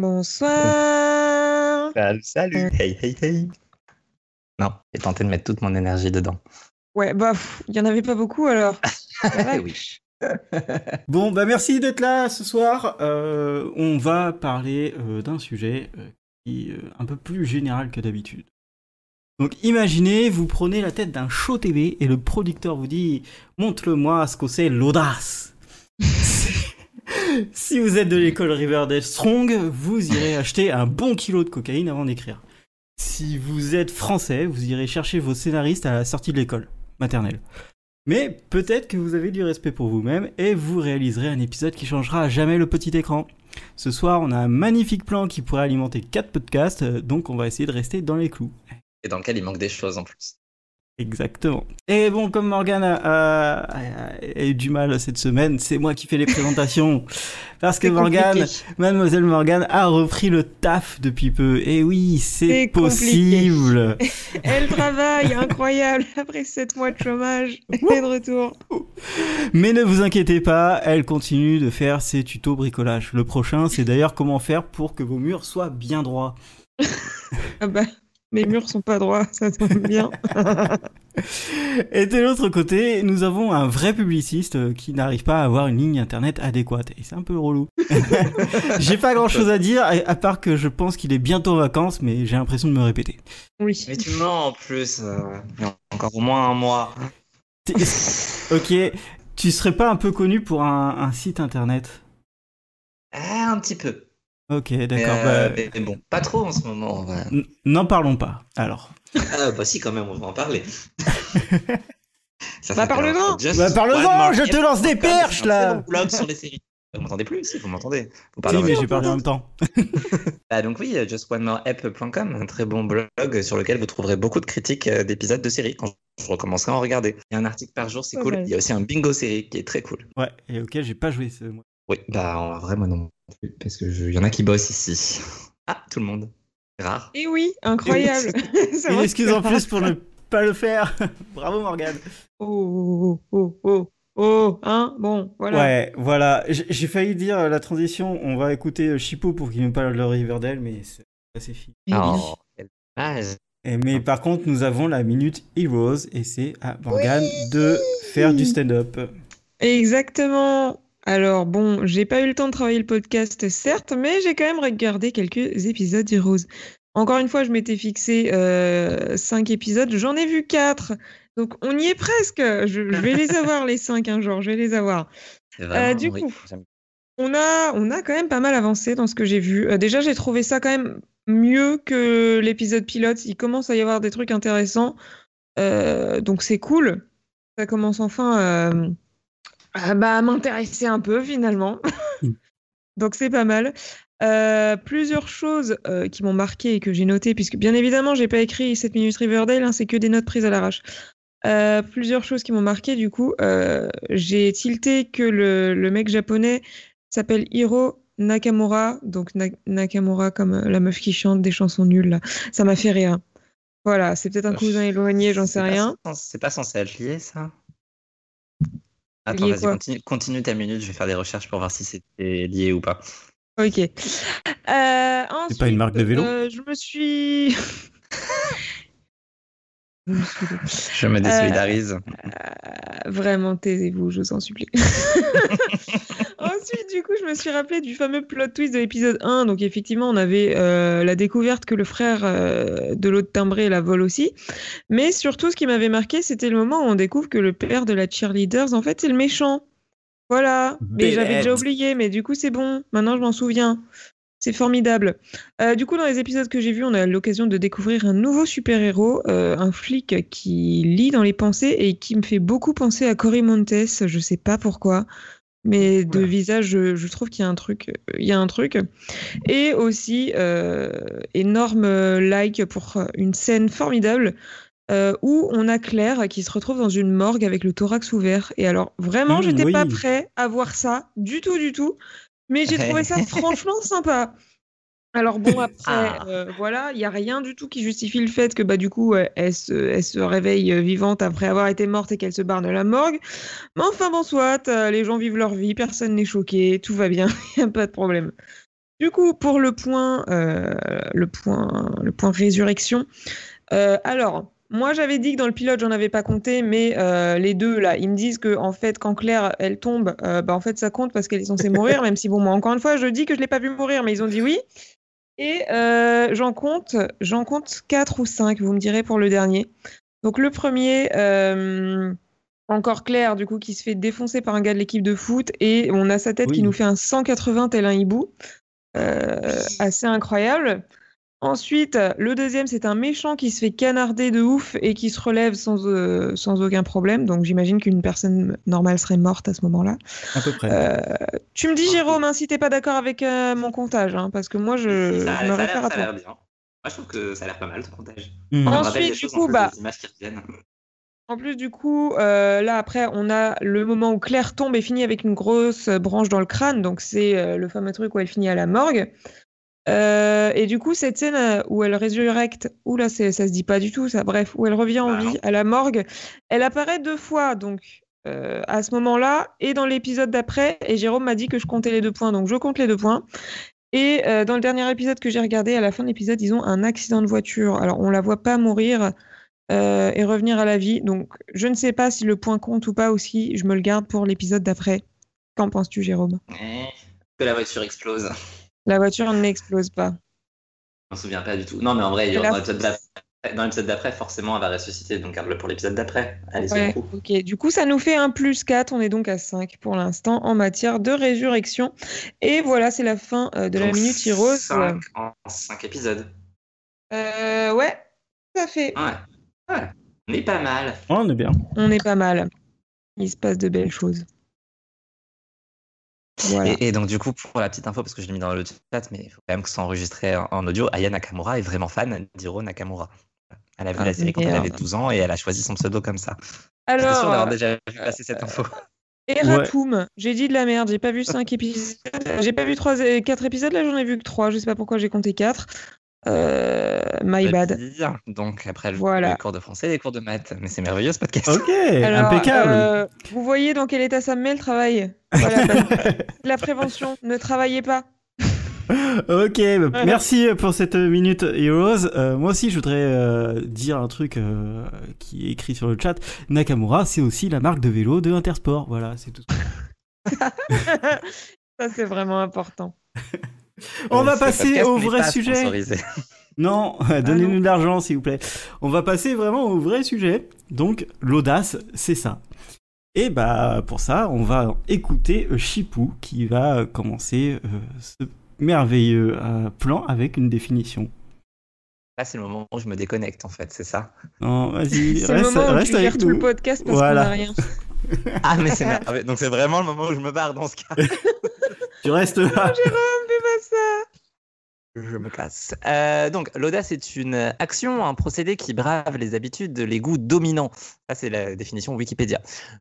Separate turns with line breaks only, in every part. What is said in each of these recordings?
Bonsoir.
Salut, salut. Hey, hey, hey. Non, j'ai tenté de mettre toute mon énergie dedans.
Ouais, bah, il y en avait pas beaucoup alors.
oui.
Bon, bah merci d'être là ce soir. Euh, on va parler euh, d'un sujet euh, qui est un peu plus général que d'habitude. Donc imaginez, vous prenez la tête d'un show TV et le producteur vous dit Montre-le-moi ce que c'est l'audace. si vous êtes de l'école Riverdale Strong, vous irez acheter un bon kilo de cocaïne avant d'écrire. Si vous êtes français, vous irez chercher vos scénaristes à la sortie de l'école maternelle. Mais peut-être que vous avez du respect pour vous-même et vous réaliserez un épisode qui changera à jamais le petit écran. Ce soir, on a un magnifique plan qui pourrait alimenter 4 podcasts, donc on va essayer de rester dans les clous.
Et dans lequel il manque des choses en plus.
Exactement. Et bon, comme Morgane a, a- a- a eu du mal cette semaine, c'est moi qui fais les présentations. Parce que Morgane, mademoiselle Morgane a repris le taf depuis peu. Et oui, c'est
C'est
possible.
Elle travaille, incroyable, après 7 mois de chômage. Elle est de retour.
Mais ne vous inquiétez pas, elle continue de faire ses tutos bricolage. Le prochain, c'est d'ailleurs comment faire pour que vos murs soient bien droits.
Ah bah, mes murs sont pas droits, ça tombe bien.
Et de l'autre côté, nous avons un vrai publiciste euh, qui n'arrive pas à avoir une ligne internet adéquate. Et c'est un peu relou. j'ai pas grand chose à dire, à part que je pense qu'il est bientôt en vacances, mais j'ai l'impression de me répéter.
Oui.
Mais tu mens en plus. euh, il y a encore au moins un mois.
Ok, tu serais pas un peu connu pour un, un site internet?
Ah, un petit peu.
Ok,
Mais,
d'accord.
euh,
bah,
mais- mais bon, pas trop en ce moment.
N'en parlons pas, alors.
Ah, bah si, quand même, on va en parler. Ça
Bah, parle-en.
Bah, parle-en, je te lance des perches,
C'est un
là.
blog sur les séries. Vous m'entendez plus Si, vous m'entendez. Vous
Si,
parlez en
mais j'ai parlé en même temps.
Bah, donc oui, euh, justonemoreapp.com, un très bon blog sur lequel vous trouverez beaucoup de critiques euh, d'épisodes de séries quand je recommencerai à en regarder. Il y a un article par jour, c'est cool. Il y a aussi un bingo série qui est très cool.
Ouais, et auquel j'ai pas joué ce mois.
Oui, bah en vrai, moi non plus, parce que je... il y en a qui bossent ici. Ah, tout le monde. C'est rare.
Et oui, incroyable. Ça
Une
va,
excuse en plus pour ne pas le faire. Bravo Morgane.
Oh, oh, oh, oh, oh, hein, bon, voilà.
Ouais, voilà. J'ai failli dire euh, la transition. On va écouter euh, Chipo pour qu'il nous parle de Riverdale, mais c'est assez fini.
Et oui.
Oh, quel dommage.
Et, mais par contre, nous avons la minute Heroes et c'est à Morgane de faire du stand-up.
Exactement. Alors bon, j'ai pas eu le temps de travailler le podcast, certes, mais j'ai quand même regardé quelques épisodes d'Heroes. Encore une fois, je m'étais fixé euh, cinq épisodes, j'en ai vu quatre. Donc on y est presque. Je, je vais les avoir les cinq un jour, je vais les avoir.
Vraiment-
Euh, du
oui,
coup. On a, on a quand même pas mal avancé dans ce que j'ai vu. Euh, déjà, j'ai trouvé ça quand même mieux que l'épisode pilote. Il commence à y avoir des trucs intéressants. Donc c'est cool. Ça commence enfin euh, à, bah, m'intéresser un peu finalement.
Mm.
donc c'est pas mal. Euh, plusieurs choses euh, qui m'ont marqué et que j'ai noté, puisque bien évidemment, j'ai pas écrit 7 minutes Riverdale, hein, c'est que des notes prises à l'arrache. Euh, plusieurs choses qui m'ont marqué, du coup, euh, j'ai tilté que le, le mec japonais s'appelle Hiro Nakamura, donc Na- Nakamura comme la meuf qui chante des chansons nulles, là. Ça m'a fait rire. Voilà, c'est peut-être un cousin éloigné, j'en sais rien.
C'est pas censé être lié, ça? Attends, vas-y, continue, continue ta minute, je vais faire des recherches pour voir si c'était lié ou pas.
Ok. Euh,
C'est pas une marque de vélo
euh, Je me suis. Je me suis-
Je me
Euh,
désolidarise.
Euh, Vraiment, taisez-vous, je vous en supplie. Ensuite, du coup, je me suis rappelé du fameux plot twist de l'épisode 1. Donc, effectivement, on avait euh, la découverte que le frère euh, de l'autre timbré la vole aussi. Mais surtout, ce qui m'avait marqué, c'était le moment où on découvre que le père de la cheerleaders, en fait, c'est le méchant. Voilà. Mais j'avais déjà oublié, mais du coup, c'est bon. Maintenant, je m'en souviens. C'est formidable. Euh, du coup, dans les épisodes que j'ai vus, on a l'occasion de découvrir un nouveau super-héros, euh, un flic qui lit dans les pensées et qui me fait beaucoup penser à Cory Montes. Je sais pas pourquoi, mais de visage, je, je trouve qu'il y a un truc. Il y a un truc. Et aussi, euh, énorme euh, like pour une scène formidable. euh, où on a Claire qui se retrouve dans une morgue avec le thorax ouvert. Et alors, vraiment,
Mmh,
j'étais pas prêt à voir ça du tout, du tout. Mais j'ai trouvé ça franchement sympa. Alors bon, après,
Ah.
euh, voilà, il n'y a rien du tout qui justifie le fait que bah, du coup, euh, elle, se, elle se réveille euh, vivante après avoir été morte et qu'elle se barre de la morgue. Mais enfin bon, soit, euh, les gens vivent leur vie, personne n'est choqué, tout va bien, il n'y a pas de problème. Du coup, pour le point, euh, le point, le point résurrection. alors, moi, j'avais dit que dans le pilote, j'en avais pas compté, mais euh, les deux là, ils me disent que en fait, quand Claire elle tombe, euh, bah en fait, ça compte parce qu'elle est censée mourir, même si bon, moi, encore une fois, je dis que je l'ai pas vu mourir, mais ils ont dit oui. Et euh, j'en compte, j'en compte quatre ou cinq. Vous me direz pour le dernier. Donc le premier. euh, encore Claire, du coup, qui se fait défoncer par un gars de l'équipe de foot et on a sa tête
Oui.
qui nous fait un 180 tel un hibou. Euh, assez incroyable. Ensuite, le deuxième, c'est un méchant qui se fait canarder de ouf et qui se relève sans, euh, sans aucun problème. Donc j'imagine qu'une personne normale serait morte à ce moment-là.
À peu près.
Euh, tu me dis, Jérôme, hein, si t'es pas d'accord avec euh, mon comptage, hein, parce que moi, je,
ça,
je me
ça
réfère à
ça a
toi.
l'air bien. Moi, je trouve que ça a l'air pas mal ton comptage. Me
Ensuite, du coup,
en plus,
bah-. En plus, du coup, euh, là, après, on a le moment où Claire tombe et finit avec une grosse branche dans le crâne. Donc, c'est euh, le fameux truc où elle finit à la morgue. Euh, et du coup, cette scène euh, où elle résurrecte, ou là, ça se dit pas du tout, ça, bref, où elle revient en
Bah,
vie à la morgue, elle apparaît deux fois, donc, euh, à ce moment-là, et dans l'épisode d'après. Et Jérôme m'a dit que je comptais les deux points, donc je compte les deux points. Et euh, dans le dernier épisode que j'ai regardé, à la fin de l'épisode, ils ont un accident de voiture. Alors, on la voit pas mourir et revenir à la vie. Donc, je ne sais pas si le point compte ou pas aussi. Je me le garde pour l'épisode d'après. Qu'en penses-tu, Jérôme?
Eh, Que la voiture explose.
La voiture n'explose pas.
Je m'en souviens pas du tout. Non, mais en vrai, dans l'épisode d'après- dans l'épisode d'après, forcément, elle va ressusciter. Donc, garde-le pour l'épisode d'après. Allez, c'est
Ouais,
coup.
ok. Du coup, ça nous fait un plus 4. On est donc à 5 pour l'instant en matière de résurrection. Et voilà, c'est la fin euh, de la Minute Heroes.
en 5 épisodes.
Euh, ouais, tout à fait.
Ouais. Ouais. On est pas mal.
On est bien.
On est pas mal. Il se passe de belles choses. Voilà.
Et, et donc, du coup, pour la petite info, parce que je l'ai mis dans le chat, mais il faut quand même que ce soit enregistré en, en audio, Aya Nakamura est vraiment fan d'Hiro Nakamura. Elle a vu
Ah,
la série quand elle avait 12 ans et elle a choisi son pseudo comme ça. J'étais sûr
Alors,
d'avoir déjà vu passer cette info.
Eratum, j'ai dit de la merde, j'ai pas vu 5 épisodes, j'ai pas vu 3, 4 épisodes, là j'en ai vu que 3, je sais pas pourquoi j'ai compté 4. Euh, my
Je
bad.
dire. Donc, après le,
Voilà.
les cours de français, les cours de maths. Mais c'est merveilleux ce podcast.
Ok,
Alors,
impeccable.
euh, vous voyez dans quel état ça me met le travail Voilà, La prévention, ne travaillez pas.
Ok, bah, merci pour cette minute Heroes. Euh, moi aussi, je voudrais euh, dire un truc euh, qui est écrit sur le chat. Nakamura, c'est aussi la marque de vélo de Intersport. Voilà, c'est tout.
Ça c'est vraiment important.
On va
Ce
passer au vrai
pas
sujet. Non, donnez-nous de l'argent, s'il vous plaît. On va passer vraiment au vrai sujet. Donc, l'audace, c'est ça. Et bah, pour ça, on va écouter euh, Chipou qui va commencer euh, ce merveilleux euh, plan avec une définition.
Là, c'est le moment où je me déconnecte, en fait, c'est ça?
Non, vas-y,
C'est le
reste,
moment où
reste
tu
avec
tout le
nous.
podcast parce
Voilà.
qu'on a rien.
Ah, mais c'est merveilleux. Donc, c'est vraiment le moment où je me barre dans ce cas.
Tu restes là.
Jérôme, fais pas
Je me casse. Euh, donc, l'audace est une action, un procédé qui brave les habitudes, les goûts dominants. Ça, c'est la définition Wikipédia.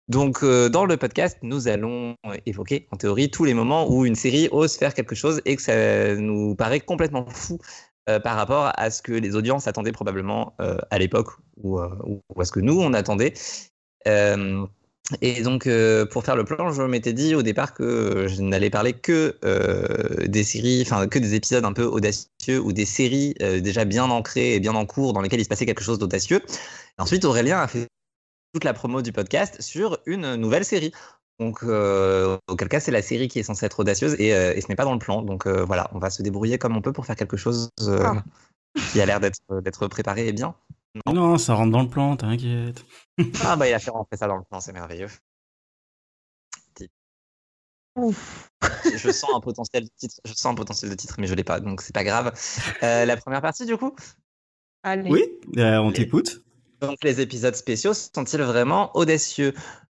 Donc, euh, dans le podcast, nous allons évoquer, en théorie, tous les moments où une série ose faire quelque chose et que ça nous paraît complètement fou euh, par rapport à ce que les audiences attendaient probablement à l'époque ou, ou à ce que nous, on attendait. Et donc, euh, pour faire le plan, je m'étais dit au départ que je n'allais parler que euh, des séries, enfin que des épisodes un peu audacieux ou des séries euh, déjà bien ancrées et bien en cours dans lesquelles il se passait quelque chose d'audacieux. Ensuite, Aurélien a fait toute la promo du podcast sur une nouvelle série. Donc, auquel cas, c'est la série qui est censée être audacieuse et, et ce n'est pas dans le plan. Donc voilà, on va se débrouiller comme on peut pour faire quelque chose
Ah.
qui a l'air d'être préparé et bien.
Non, ça rentre dans le plan, t'inquiète.
Ah bah il a fait rentrer ça dans le plan, c'est merveilleux.
Ouf.
je sens un potentiel de titre, je sens un potentiel de titre, mais je l'ai pas, donc c'est pas grave. Euh, la première partie, du coup?
Allez.
Oui, euh, on t'écoute.
Donc les épisodes spéciaux sont-ils vraiment audacieux?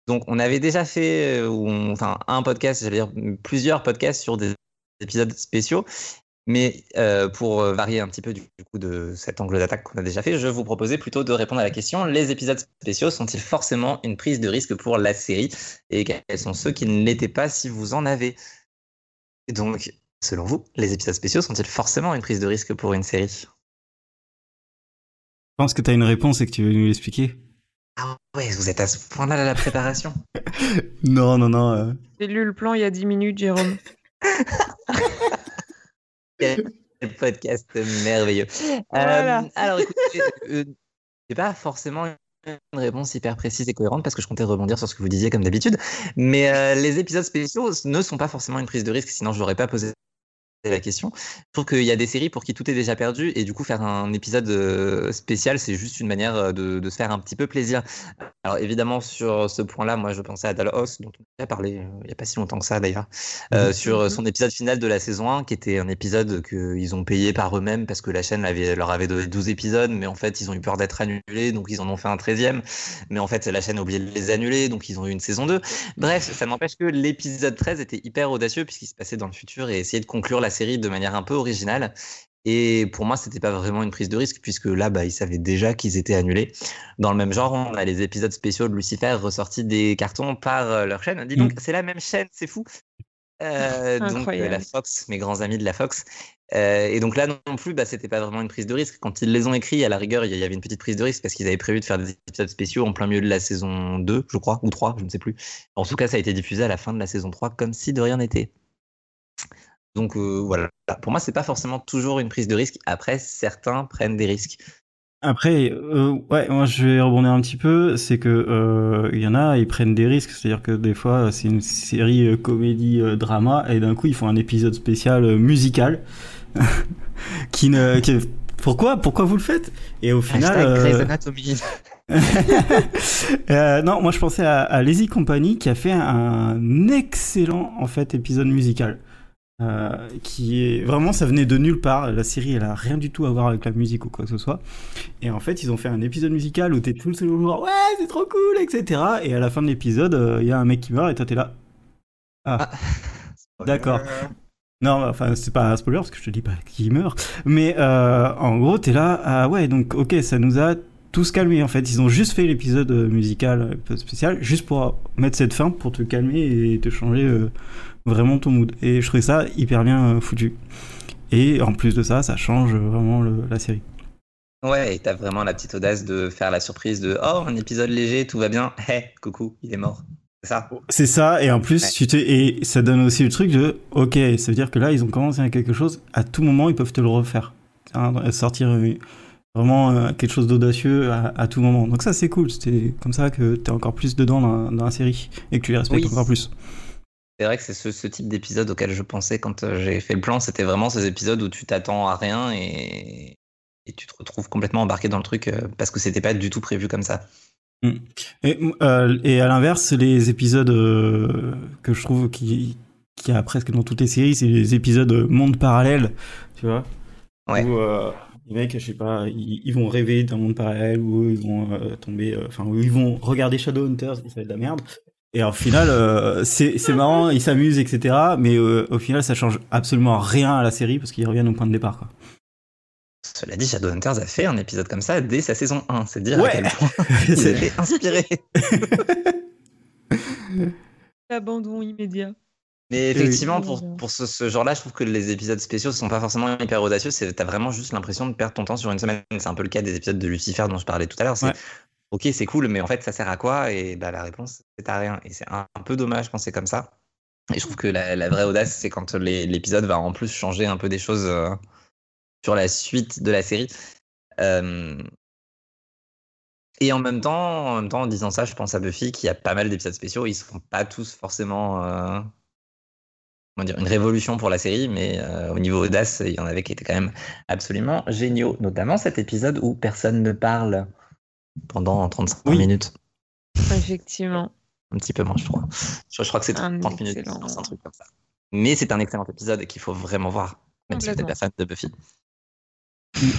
Donc on avait déjà fait, euh, on- enfin un podcast, j'allais dire plusieurs podcasts sur des épisodes spéciaux, mais euh, pour euh, varier un petit peu du, du coup de cet angle d'attaque qu'on a déjà fait, je vous proposais plutôt de répondre à la question les épisodes spéciaux sont-ils forcément une prise de risque pour la série et quels sont ceux qui ne l'étaient pas si vous en avez? Et Donc, selon vous, les épisodes spéciaux sont-ils forcément une prise de risque pour une série?
Je pense que t'as une réponse et que tu veux nous l'expliquer.
Ah ouais, vous êtes à ce point-là à la préparation
Non, non, non. euh,
J'ai lu le plan il y a 10 minutes, Jérôme.
Quel podcast merveilleux.
Voilà.
Euh, alors, écoutez, euh, pas forcément une réponse hyper précise et cohérente parce que je comptais rebondir sur ce que vous disiez comme d'habitude. Mais euh, les épisodes spéciaux ne sont pas forcément une prise de risque, sinon je l'aurais pas posé la question. Je trouve qu'il y a des séries pour qui tout est déjà perdu et du coup faire un épisode euh, spécial, c'est juste une manière euh, de, de se faire un petit peu plaisir. Alors évidemment sur ce point-là, moi je pensais à Dallas, dont on a déjà parlé euh, il n'y a pas si longtemps que ça d'ailleurs, euh,
Mhm.
sur son épisode final de la saison 1, qui était un épisode qu'ils ont payé par eux-mêmes parce que la chaîne avait, leur avait donné 12 épisodes, mais en fait ils ont eu peur d'être annulés, donc ils en ont fait un 13e, mais en fait la chaîne a oublié de les annuler, donc ils ont eu une saison 2. Bref, ça n'empêche que l'épisode 13 était hyper audacieux puisqu'il se passait dans le futur et essayait de conclure la série de manière un peu originale. Et pour moi, c'était pas vraiment une prise de risque puisque là, bah, ils savaient déjà qu'ils étaient annulés. Dans le même genre, on a les épisodes spéciaux de Lucifer ressortis des cartons par euh, leur chaîne. Dis donc, c'est la même chaîne, c'est fou. Euh, donc euh, la Fox, mes grands amis de la Fox. Euh, et donc là non plus, bah, c'était pas vraiment une prise de risque. Quand ils les ont écrits, à la rigueur, il y avait une petite prise de risque parce qu'ils avaient prévu de faire des épisodes spéciaux en plein milieu de la saison 2, je crois, ou 3, je ne sais plus. En tout cas, ça a été diffusé à la fin de la saison 3 comme si de rien n'était. Donc euh, voilà, pour moi, c'est pas forcément toujours une prise de risque. Après, certains prennent des risques.
Après, euh, ouais, moi je vais rebondir un petit peu. C'est que euh, il y en a, ils prennent des risques. C'est-à-dire que des fois, c'est une série euh, comédie drama et d'un coup ils font un épisode spécial musical qui ne. qui- Pourquoi, pourquoi vous le faites? Et au final, non, moi je pensais à, à Lazy Company qui a fait un excellent en fait épisode musical. Euh, qui est vraiment ça venait de nulle part. La série elle a rien du tout à voir avec la musique ou quoi que ce soit. Et en fait ils ont fait un épisode musical où t'es tout le seul jour ouais c'est trop cool etc et à la fin de l'épisode euh, il y a un mec qui meurt et toi t'es là. Ah, d'accord. Non enfin c'est pas un spoiler parce que je te dis pas qui meurt. Mais euh, en gros t'es là ah ouais donc ok ça nous a tous calmés en fait ils ont juste fait l'épisode euh, musical un peu spécial juste pour mettre cette fin pour te calmer et te changer euh, vraiment ton mood et je trouvais ça hyper bien euh, foutu et en plus de ça ça change vraiment le- la série
Ouais, et t'as vraiment la petite audace de faire la surprise de Oh, un épisode léger, tout va bien. Hé, coucou, il est mort. C'est ça.
C'est ça, et en plus,
Ouais.
tu te- et ça donne aussi le truc de, ok, ça veut dire que là, ils ont commencé à quelque chose, à tout moment, ils peuvent te le refaire. Hein, sortir euh, vraiment euh, quelque chose d'audacieux à, à tout moment. Donc ça, c'est cool, c'est comme ça que t'es encore plus dedans dans, dans la série, et que tu les respectes
Oui.
encore plus.
C'est vrai que c'est ce, ce type d'épisode auquel je pensais quand euh, j'ai fait le plan. C'était vraiment ces épisodes où tu t'attends à rien et, et tu te retrouves complètement embarqué dans le truc euh, parce que c'était pas du tout prévu comme ça.
Et, euh, et à l'inverse, les épisodes euh, que je trouve qui qu'il y a presque dans toutes les séries, c'est les épisodes monde parallèle, tu vois.
Ouais.
Où euh, les mecs, je sais pas, ils, ils vont rêver d'un monde parallèle où ils vont euh, tomber, euh, enfin où ils vont regarder Shadowhunters, et ça va être de la merde. Et au final, euh, c'est marrant, ils s'amusent, etc. Mais euh, au final, ça change absolument rien à la série parce qu'ils reviennent au point de départ, quoi.
Cela dit, Shadowhunters a fait un épisode comme ça dès sa saison 1. C'est dire
Ouais.
à quel point ils
C'est-
étaient inspirés.
L'abandon immédiat.
Mais effectivement,
Oui.
pour, pour ce, ce genre-là, je trouve que les épisodes spéciaux sont pas forcément hyper audacieux. c'est- T'as vraiment juste l'impression de perdre ton temps sur une semaine. C'est un peu le cas des épisodes de Lucifer dont je parlais tout à l'heure. C'est
Ouais.
ok, c'est cool, mais en fait, ça sert à quoi? Et bah, la réponse, c'est à rien. Et c'est un, un peu dommage quand c'est comme ça. Et je trouve que la, la vraie audace, c'est quand l'épisode va en plus changer un peu des choses euh, sur la suite de la série. Euh, Et en même temps, en même temps, en disant ça, je pense à Buffy qui a pas mal d'épisodes spéciaux. Ils sont pas tous forcément euh, comment dire, une révolution pour la série, mais euh, au niveau audace, il y en avait qui étaient quand même absolument géniaux. Notamment cet épisode où personne ne parle pendant 35
Oui.
minutes.
Effectivement.
Un petit peu moins, je crois. Je, je crois que c'est
Un
30 minutes,
excellent.
un truc comme ça. Mais c'est un excellent épisode qu'il faut vraiment voir, même si vous n'êtes pas fan de Buffy.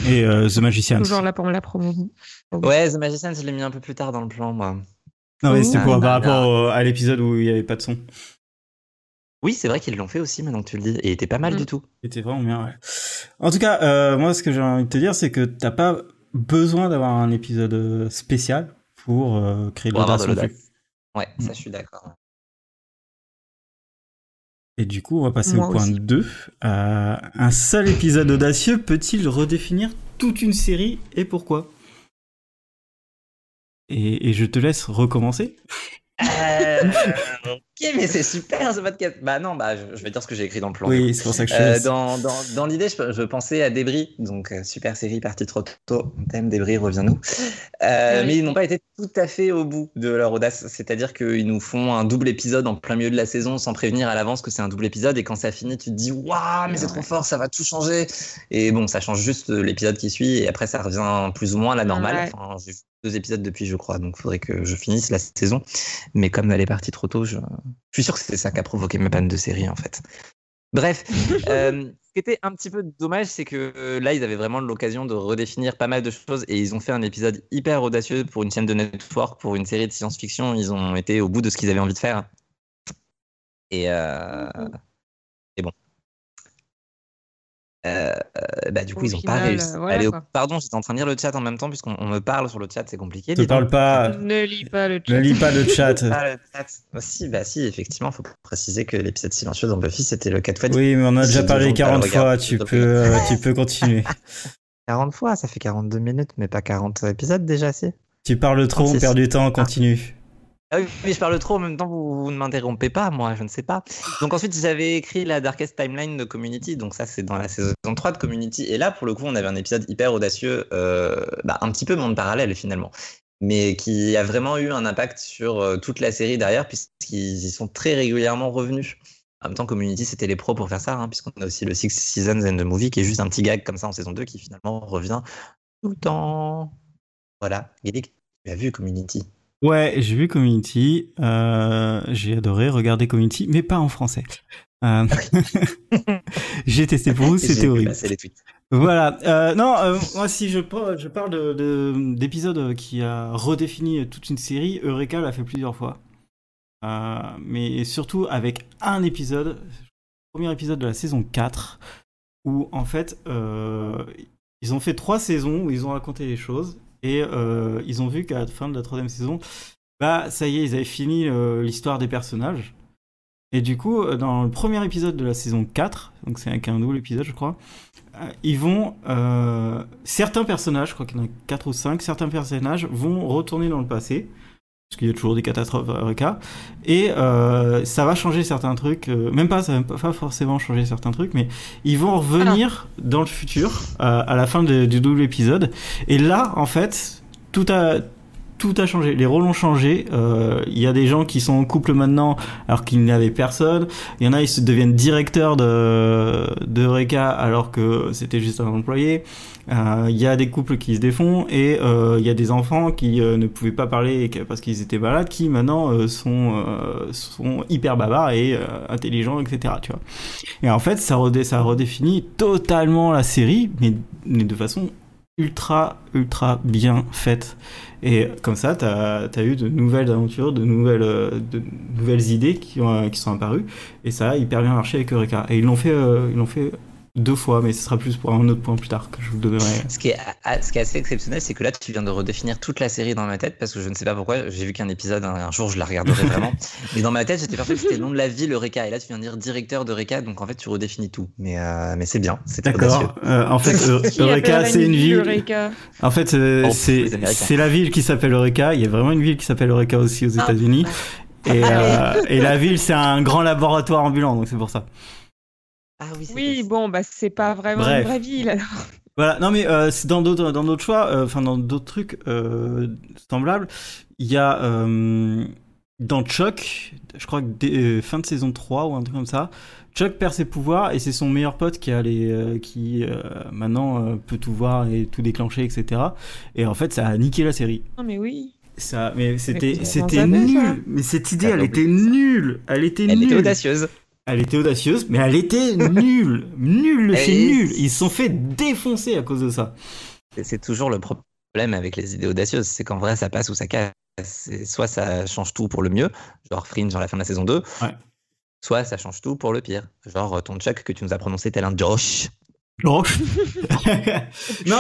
Et euh, The Magicians.
Toujours là pour me la promouvoir.
Ouais, The Magician, je l'ai mis un peu plus tard dans le plan, moi.
Non, mais c'était pour,
Ah,
par rapport au- à l'épisode où il n'y avait pas de son.
Oui, c'est vrai qu'ils l'ont fait aussi, maintenant que tu le dis. Et il était pas mal
Mm.
du tout.
C'était vraiment bien, ouais. En tout cas, euh, moi, ce que j'ai envie de te dire, c'est que t'as pas besoin d'avoir un épisode euh, spécial pour euh, créer de
Pour
l'audace
de. Ouais,
Mm.
ça, je suis d'accord.
Et du coup, on va passer
Moi
au point
aussi.
2. Euh, un seul épisode audacieux peut-il redéfinir toute une série et pourquoi? Et, et je te laisse recommencer.
Euh, ok, mais c'est super ce podcast. Bah non, bah je, vais dire ce que j'ai écrit dans le plan.
Oui, c'est pour ça que je
euh, dans, dans, dans l'idée, je, je, pensais à Débris, donc euh, super série partie trop tôt. Thème Débris, reviens-nous. Euh, Mais ils n'ont pas été tout à fait au bout de leur audace. C'est-à-dire qu'ils nous font un double épisode en plein milieu de la saison sans prévenir à l'avance que c'est un double épisode. Et quand ça finit, tu te dis waouh, mais c'est trop fort, ça va tout changer. Et bon, ça change juste l'épisode qui suit et après ça revient plus ou moins à la normale. Enfin, j'ai vu deux épisodes depuis, je crois, donc il faudrait que je finisse la saison. Mais comme elle est partie trop tôt, je, je suis sûr que c'est ça qui a provoqué ma panne de série en fait. Bref, euh, ce qui était un petit peu dommage, c'est que euh, là, ils avaient vraiment l'occasion de redéfinir pas mal de choses et ils ont fait un épisode hyper audacieux pour une chaîne de network, pour une série de science-fiction. Ils ont été au bout de ce qu'ils avaient envie de faire. Et, euh, et bon, euh, bah, du coup, ils n'ont pas réussi.
Voilà,
Allez,
quoi.
pardon, j'étais en train de lire le chat en même temps, puisqu'on on me parle sur le chat, c'est compliqué.
Ne parle pas.
Ne lis pas le chat.
Ne lis pas le chat.
Ah, le chat. Bah, si, bah si, effectivement, il faut préciser que l'épisode silencieux dans Buffy, c'était le 4 fois
Oui, mais on a déjà parlé
les gens
40
le
fois. Tu peux, euh, tu peux continuer.
40 fois, ça fait 42 minutes, mais pas 40 épisodes déjà, si.
Tu parles trop, on perd du temps. Continue.
Ah oui, je parle trop en même temps, vous, ne m'interrompez pas, moi, je ne sais pas. Donc ensuite, j'avais écrit la Darkest Timeline de Community, donc ça, c'est dans la saison 3 de Community. Et là, pour le coup, on avait un épisode hyper audacieux, euh, bah, un petit peu monde parallèle finalement, mais qui a vraiment eu un impact sur euh, toute la série derrière, puisqu'ils y sont très régulièrement revenus. En même temps, Community, c'était les pros pour faire ça, hein, puisqu'on a aussi le Six Seasons and the Movie, qui est juste un petit gag comme ça en saison 2, qui finalement revient tout le temps. Voilà. Guélic, tu as vu Community?
Ouais, j'ai vu Community. euh, j'ai adoré regarder Community, mais pas en français. Euh, j'ai testé pour vous, c'était horrible.
les tweets.
Voilà. Euh, non, moi, si je, par- je parle de- de- d'épisode qui a redéfini toute une série, Eureka l'a fait plusieurs fois. Mais surtout avec un épisode, le premier épisode de la saison 4, où en fait, ils ont fait trois saisons où ils ont raconté les choses, et euh, ils ont vu qu'à la fin de la troisième saison, bah ça y est, ils avaient fini euh, l'histoire des personnages. Et du coup, euh, dans le premier épisode de la saison 4, donc c'est un double épisode, je crois, ils vont. certains personnages, je crois qu'il y en a 4 ou 5, certains personnages vont retourner dans le passé. Parce qu'il y a toujours des catastrophes à Eureka. Et euh, ça va changer certains trucs. euh, même pas, ça va pas forcément changer certains trucs, mais ils vont revenir dans le futur euh, à la fin de- du double épisode. Et là, en fait, tout a. Tout a changé, les rôles ont changé. euh, Il y a des gens qui sont en couple maintenant alors qu'il n'y avait personne. Il y en a, ils se deviennent directeurs de, de Eureka alors que c'était juste un employé. Euh, Il y a des couples qui se défont et euh, il y a des enfants qui ne pouvaient pas parler parce qu'ils étaient malades qui maintenant sont, sont hyper bavards et intelligents, etc. Tu vois. Et en fait, ça redéfinit totalement la série, mais, mais de façon ultra, ultra bien faite. Et comme ça, tu as, eu de nouvelles aventures, de nouvelles, euh, de nouvelles idées qui, ont, qui sont apparues. Et ça a hyper bien marché avec Eureka. Et ils l'ont fait, euh, ils l'ont fait deux fois, mais ce sera plus pour un autre point plus tard que je vous donnerai.
Ce qui est, a- ce qui est assez exceptionnel, c'est que là, tu viens de redéfinir toute la série dans ma tête, parce que je ne sais pas pourquoi, j'ai vu qu'un épisode, un, un jour, je la regarderai vraiment. Mais dans ma tête, j'étais que c'était le nom de la ville, Eureka. Et là, tu viens de dire directeur d'Eureka, donc en fait, tu redéfinis tout. Mais, euh, mais c'est bien, c'est.
D'accord. Euh, en fait, Eureka, c'est une ville.
Eureka
En fait, euh,
Oh,
c'est la ville qui s'appelle Eureka. Il y a vraiment une ville qui s'appelle Eureka aussi aux
Ah.
États-Unis. Et, euh, et la ville, c'est un grand laboratoire ambulant, donc c'est pour ça.
Ah oui, c'est
Oui, bon, bah c'est pas vraiment
Bref.
une vraie ville alors.
Voilà, non mais euh, c'est dans d'autres dans d'autres choix, euh, enfin dans d'autres trucs euh, semblables, il y a euh, dans Chuck, je crois que dès, euh, fin de saison 3 ou un truc comme ça, Chuck perd ses pouvoirs et c'est son meilleur pote qui a les euh, qui euh, maintenant euh, peut tout voir et tout déclencher etc. Et en fait ça a niqué la série.
Non mais oui.
Ça, mais c'était c'était nul. Mais cette idée, elle était nulle. Elle était
Elle
nulle.
était audacieuse.
Elle était audacieuse, mais elle était nulle. Nulle, c'est
est-
nul. Ils se sont fait défoncer à cause de ça.
Et C'est toujours le problème avec les idées audacieuses, c'est qu'en vrai, ça passe ou ça casse. C'est- Soit ça change tout pour le mieux, genre Fringe dans la fin de la saison 2,
Ouais.
soit ça change tout pour le pire. Genre ton Chuck que tu nous as prononcé tel un Josh.
Non,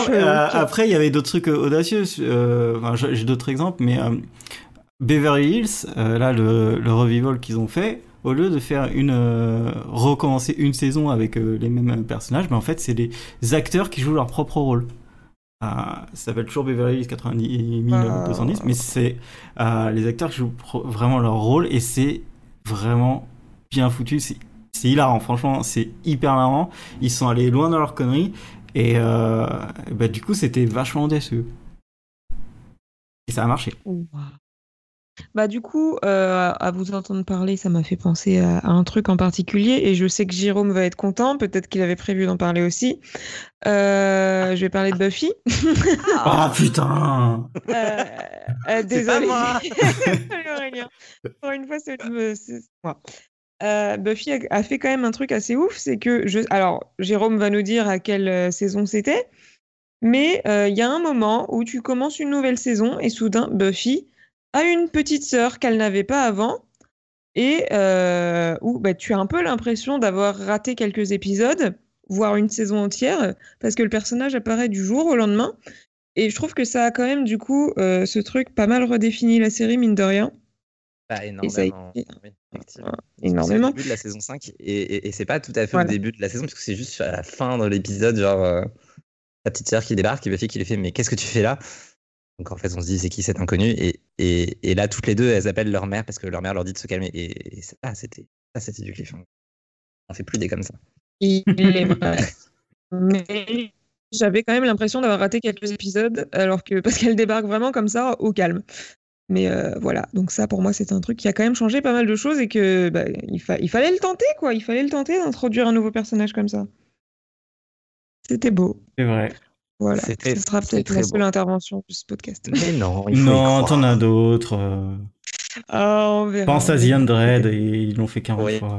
Je-
euh, après, il y avait d'autres trucs euh, audacieux. euh, enfin, j'ai j'ai d'autres exemples, mais euh, Beverly Hills, euh, là, le, le revival qu'ils ont fait, au lieu de faire une euh, recommencer une saison avec euh, les mêmes personnages, mais en fait, c'est les acteurs qui jouent leur propre rôle. ça s'appelle toujours Beverly Hills 90 210, mais c'est les acteurs qui jouent vraiment leur rôle et c'est vraiment bien foutu. C'est hilarant, franchement, c'est hyper marrant. Ils sont allés loin dans leur conneries et bah, du coup, c'était vachement audacieux. Et ça a marché.
Bah du coup, euh, à vous entendre parler, ça m'a fait penser à, un truc en particulier et je sais que Jérôme va être content. Peut-être qu'il avait prévu d'en parler aussi. Euh, je vais parler de Buffy.
Ah putain
euh, euh Désolé. Aurélien. Pour une fois, c'est moi. Buffy a, fait quand même un truc assez ouf, c'est que je. Alors, Jérôme va nous dire à quelle saison c'était, mais il y a un moment où tu commences une nouvelle saison et soudain Buffy a une petite sœur qu'elle n'avait pas avant et euh, où bah, tu as un peu l'impression d'avoir raté quelques épisodes, voire une saison entière, parce que le personnage apparaît du jour au lendemain. Et je trouve que ça a quand même, du coup, euh, ce truc pas mal redéfini la série, mine de rien.
Bah, énormément. Et
ça énormément.
C'est au début de la saison 5, et, et, c'est pas tout à fait au début de la saison, parce que c'est juste à la fin de l'épisode, genre, euh, la petite sœur qui débarque, qui fait qu'il est fait, mais qu'est-ce que tu fais là? Donc en fait, on se dit c'est qui cet inconnu? Et, et, là, toutes les deux, elles appellent leur mère parce que leur mère leur dit de se calmer. Et, ça, c'était c'était du cliff. On fait plus des comme ça.
Il est vrai. Mais j'avais quand même l'impression d'avoir raté quelques épisodes alors que parce qu'elle débarque vraiment comme ça au calme. Mais euh, voilà, donc ça pour moi c'est un truc qui a quand même changé pas mal de choses et que bah, il, il fallait le tenter quoi, il fallait le tenter d'introduire un nouveau personnage comme ça. C'était beau.
C'est vrai.
Voilà, ce sera peut-être la seule intervention de ce podcast.
Mais non,
il faut Non, t'en as d'autres.
Ah, on verra.
Pense à The Undread et ils l'ont fait 40 oui. fois.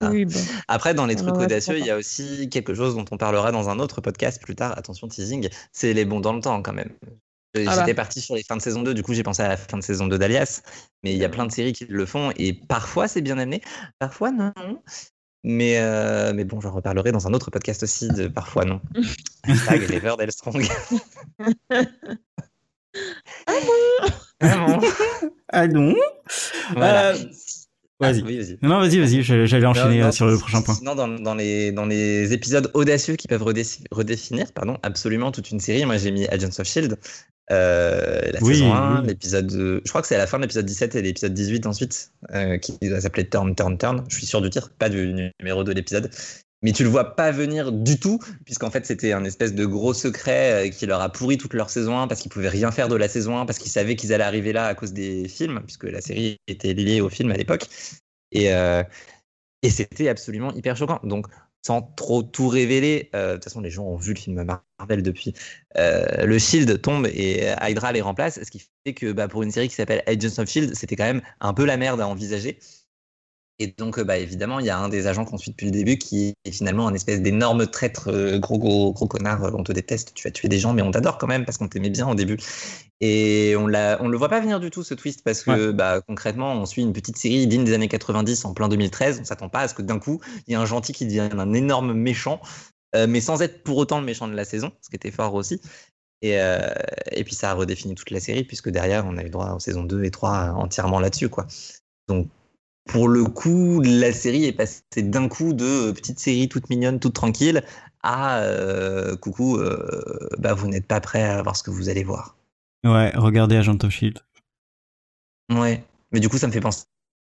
Ah. Oui, bon.
Après, dans les trucs audacieux, il y a aussi quelque chose dont on parlera dans un autre podcast plus tard. Attention, teasing, c'est les bons dans le temps quand même. Ah J'étais bah. parti sur les fins de saison 2, du coup j'ai pensé à la fin de saison 2 d'Alias, mais il y a plein de séries qui le font et parfois c'est bien amené, parfois non. Mais, euh, mais bon, j'en reparlerai dans un autre podcast aussi, de parfois non. Hashtag Riverdale Strong.
ah bon?
Ah bon? Ah non
voilà.
euh... Vas-y. Ah, oui, vas non, vas-y, vas-y, j'allais enchaîner non, non, sur le prochain point.
Sinon, dans, dans, les, dans les épisodes audacieux qui peuvent redéfinir pardon, absolument toute une série, moi j'ai mis Agents of Shield, euh, la saison 1, l'épisode. Je crois que c'est à la fin de l'épisode 17 et l'épisode 18 ensuite, euh, qui s'appeler Turn, Turn, Turn. Je suis sûr du titre, pas du numéro de l'épisode. Mais tu le vois pas venir du tout, puisqu'en fait c'était un espèce de gros secret euh, qui leur a pourri toute leur saison 1 parce qu'ils pouvaient rien faire de la saison 1 parce qu'ils savaient qu'ils allaient arriver là à cause des films, puisque la série était liée au film à l'époque. Et, euh, et c'était absolument hyper choquant. Donc sans trop tout révéler, euh, de toute façon les gens ont vu le film Marvel depuis, le Shield tombe et Hydra les remplace, ce qui fait que bah, pour une série qui s'appelle Agents of Shield, c'était quand même un peu la merde à envisager. Et donc, bah, évidemment, il y a un des agents qu'on suit depuis le début qui est finalement un espèce d'énorme traître, euh, gros, gros, gros connard, on te déteste, tu vas tuer des gens, mais on t'adore quand même parce qu'on t'aimait bien au début. Et on ne on le voit pas venir du tout, ce twist, parce que bah, concrètement, on suit une petite série digne des années 90 en plein 2013. On s'attend pas à ce que d'un coup, il y ait un gentil qui devienne un énorme méchant, euh, mais sans être pour autant le méchant de la saison, ce qui était fort aussi. Et, euh, et puis ça a redéfini toute la série, puisque derrière, on a eu droit aux saisons 2 et 3 entièrement là-dessus. quoi. Donc pour le coup, la série est passée d'un coup de petite série toute mignonne, toute tranquille, à euh, coucou, euh, bah, vous n'êtes pas prêt à voir ce que vous allez voir.
Ouais, regardez Agent of Shield.
Ouais, mais du coup, ça me fait penser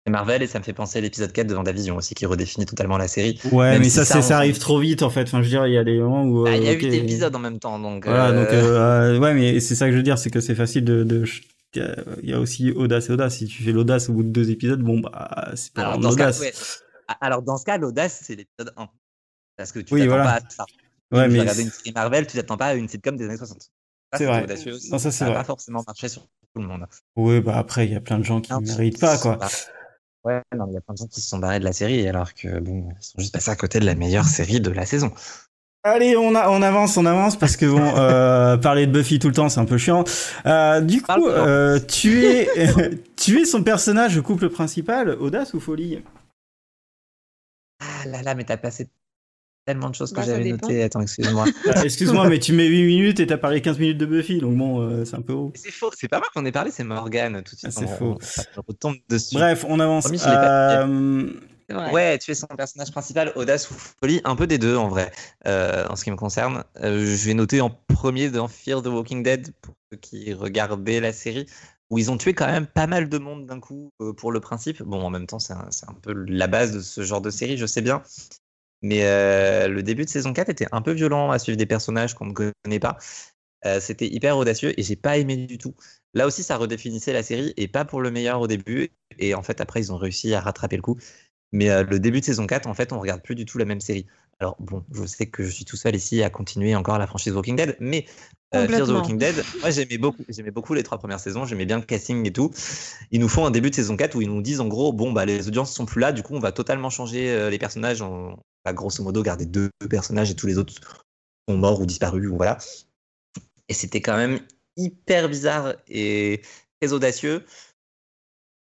à Marvel et ça me fait penser à l'épisode 4 de Vendavision aussi qui redéfinit totalement la série.
Ouais, mais ça, ça, arrive trop vite en fait. Enfin, je veux dire, il y a des moments où.
Bah, il y a eu des épisodes en même temps, donc.
Voilà, donc euh, ouais, mais c'est ça que je veux dire, c'est que c'est facile de, de il y a aussi audace et audace. Si tu fais l'audace au bout de deux épisodes, bon, bah, c'est pas
Alors,
dans l'audace.
Alors, dans ce cas, l'audace, c'est l'épisode 1. Parce que tu
oui,
t'attends
voilà.
pas à ça.
Ouais,
tu
mais
regardes une série Marvel, tu t'attends pas à une sitcom des années 60.
C'est vrai. Non, ça, c'est vrai.
pas forcément marché sur tout le monde.
Oui, bah après, il y a plein de gens qui ne méritent pas, quoi.
Ouais, non, il y a plein de gens qui se sont barrés de la série alors que, bon, ils sont juste passés à côté de la meilleure série de la saison.
Allez, on, a, on avance, on avance parce que bon, euh, parler de Buffy tout le temps, c'est un peu chiant. Euh, du coup, euh, tu es, tu es son personnage couple principal, audace ou folie?
Ah là là, mais t'as passé tellement de choses que bah, j'avais notées. Attends, excuse-moi.
Ah, excuse-moi, mais tu mets 8 minutes et t'as parlé 15 minutes de Buffy, donc bon, euh, c'est un peu haut.
C'est faux, c'est pas moi qu'on ait parlé, c'est Morgane tout de suite.
Ah, c'est faux.
On, retombe dessus.
Bref, on avance. Euh,
Ouais, tu es son personnage principal, audace ou folie, un peu des deux en vrai, euh, en ce qui me concerne. Euh, je vais noter en premier dans Fear the Walking Dead, pour ceux qui regardaient la série, où ils ont tué quand même pas mal de monde d'un coup euh, pour le principe. Bon, en même temps, c'est un, un, peu la base de ce genre de série, je sais bien. Mais le début de saison 4 était un peu violent à suivre des personnages qu'on ne connaît pas. C'était hyper audacieux et j'ai pas aimé du tout. Là aussi, ça redéfinissait la série et pas pour le meilleur au début. Et en fait, après, ils ont réussi à rattraper le coup. Mais euh, le début de saison 4, en fait, on regarde plus du tout la même série. Alors bon, je sais que je suis tout seul ici à continuer encore la franchise Walking Dead, mais euh, Fear the Walking Dead, moi j'aimais beaucoup, j'aimais beaucoup les trois premières saisons, j'aimais bien le casting et tout. Ils nous font un début de saison 4 où ils nous disent en gros, bon bah les audiences sont plus là, du coup on va totalement changer euh, les personnages, on va grosso modo garder deux personnages et tous les autres sont morts ou disparus, ou voilà. Et c'était quand même hyper bizarre et très audacieux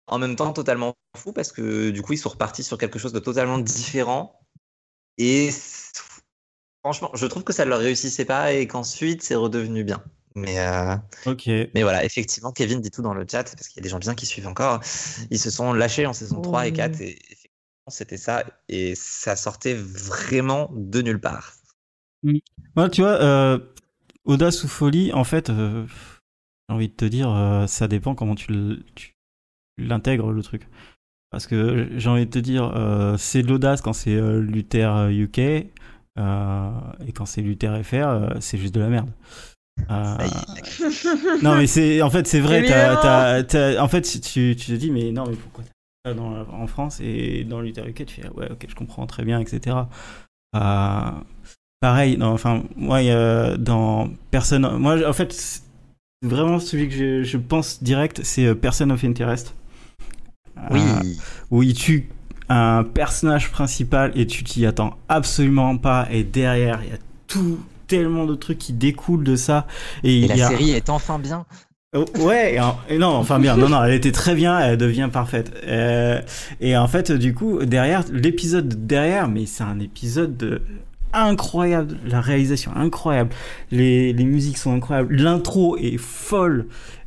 en même temps totalement fou parce que du coup ils sont repartis sur quelque chose de totalement différent. Et franchement je trouve que ça ne leur réussissait pas et qu'ensuite c'est redevenu bien. Mais euh...
ok.
mais voilà effectivement Kevin dit tout dans le chat parce qu'il y a des gens bien qui suivent encore. Ils se sont lâchés en saison 3 et 4 et effectivement c'était ça et ça sortait vraiment de nulle part.
Mmh. tu vois euh, audace ou folie en fait euh, j'ai envie de te dire euh, ça dépend comment tu, tu l'intègre le truc. Parce que j'ai envie de te dire, euh, c'est de l'audace quand c'est euh, Luther UK, euh, et quand c'est Luther FR, c'est juste de la merde. non mais c'est en fait c'est vrai en fait tu, tu, te dis mais non mais pourquoi dans, en France et dans Luther UK tu fais ouais ok je comprends très bien etc pareil non, enfin moi dans personne moi en fait vraiment celui que je, je pense direct c'est Person of Interest
oui.
Euh, où il tue un personnage principal et tu t'y attends absolument pas. Et derrière, il y a tout, tellement de trucs qui découlent de ça.
Et, la série est enfin bien.
Oh, ouais, et, non, enfin bien, non, non, elle était très bien, elle devient parfaite. Euh, et en fait, du coup, derrière, l'épisode derrière, mais c'est un épisode de incroyable, la réalisation incroyable, les, les musiques sont incroyables, l'intro est folle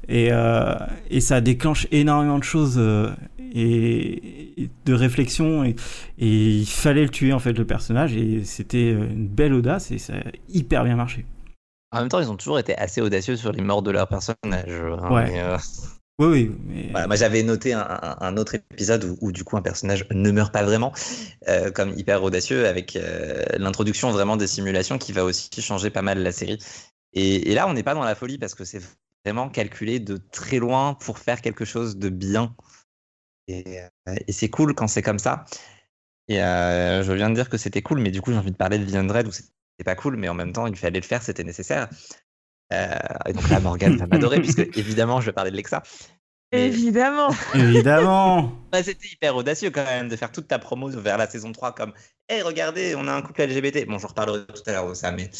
et, euh, et ça déclenche énormément de choses euh, et, de réflexion et, il fallait le tuer en fait le personnage et c'était une belle audace et ça a hyper bien marché.
En même temps, ils ont toujours été assez audacieux sur les morts de leurs personnages. Hein,
ouais. Euh, oui, oui.
moi, j'avais noté un, autre épisode où, du coup un personnage ne meurt pas vraiment, euh, comme hyper audacieux, avec euh, l'introduction vraiment des simulations qui va aussi changer pas mal la série. Et, et là, on n'est pas dans la folie parce que c'est vraiment calculé de très loin pour faire quelque chose de bien. Euh, et, c'est cool quand c'est comme ça. Et euh, je viens de dire que c'était cool, mais du coup, j'ai envie de parler de Vision Dread où c'était pas cool, mais en même temps, il fallait le faire, c'était nécessaire. Euh, et donc là, Morgane va m'adorer, puisque évidemment, je vais parler de Lexa.
Évidemment.
Évidemment.
c'était hyper audacieux quand même de faire toute ta promo vers la saison 3 comme Hé, regardez, on a un couple LGBT. Bon, je reparlerai tout à l'heure de ça, mais.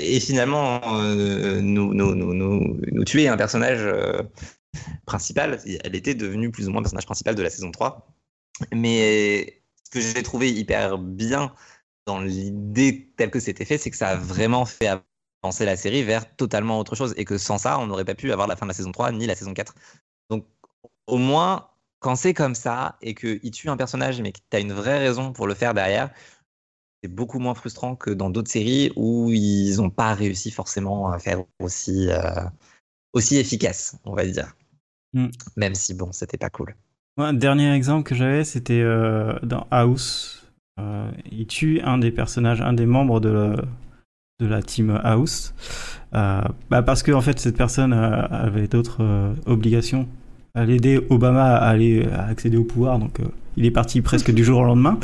et finalement, nous, nous, nous, nous, nous tuer un personnage principale. Elle était devenue plus ou moins le personnage principal de la saison 3. Mais ce que j'ai trouvé hyper bien dans l'idée telle que c'était fait, c'est que ça a vraiment fait avancer la série vers totalement autre chose. Et que sans ça, on n'aurait pas pu avoir la fin de la saison 3 ni la saison 4. Donc, au moins, quand c'est comme ça et qu'il tue un personnage, mais que tu as une vraie raison pour le faire derrière, c'est beaucoup moins frustrant que dans d'autres séries où ils n'ont pas réussi forcément à faire aussi, euh, aussi efficace, on va dire. Mm. Même si, bon, c'était pas cool.
un dernier exemple que j'avais, c'était euh, dans House. Euh, il tue un des personnages, un des membres de la, de la team House. Euh, bah parce que, en fait, cette personne avait d'autres obligations. Elle aidait Obama à, aller, à accéder au pouvoir, donc il est parti presque du jour au lendemain.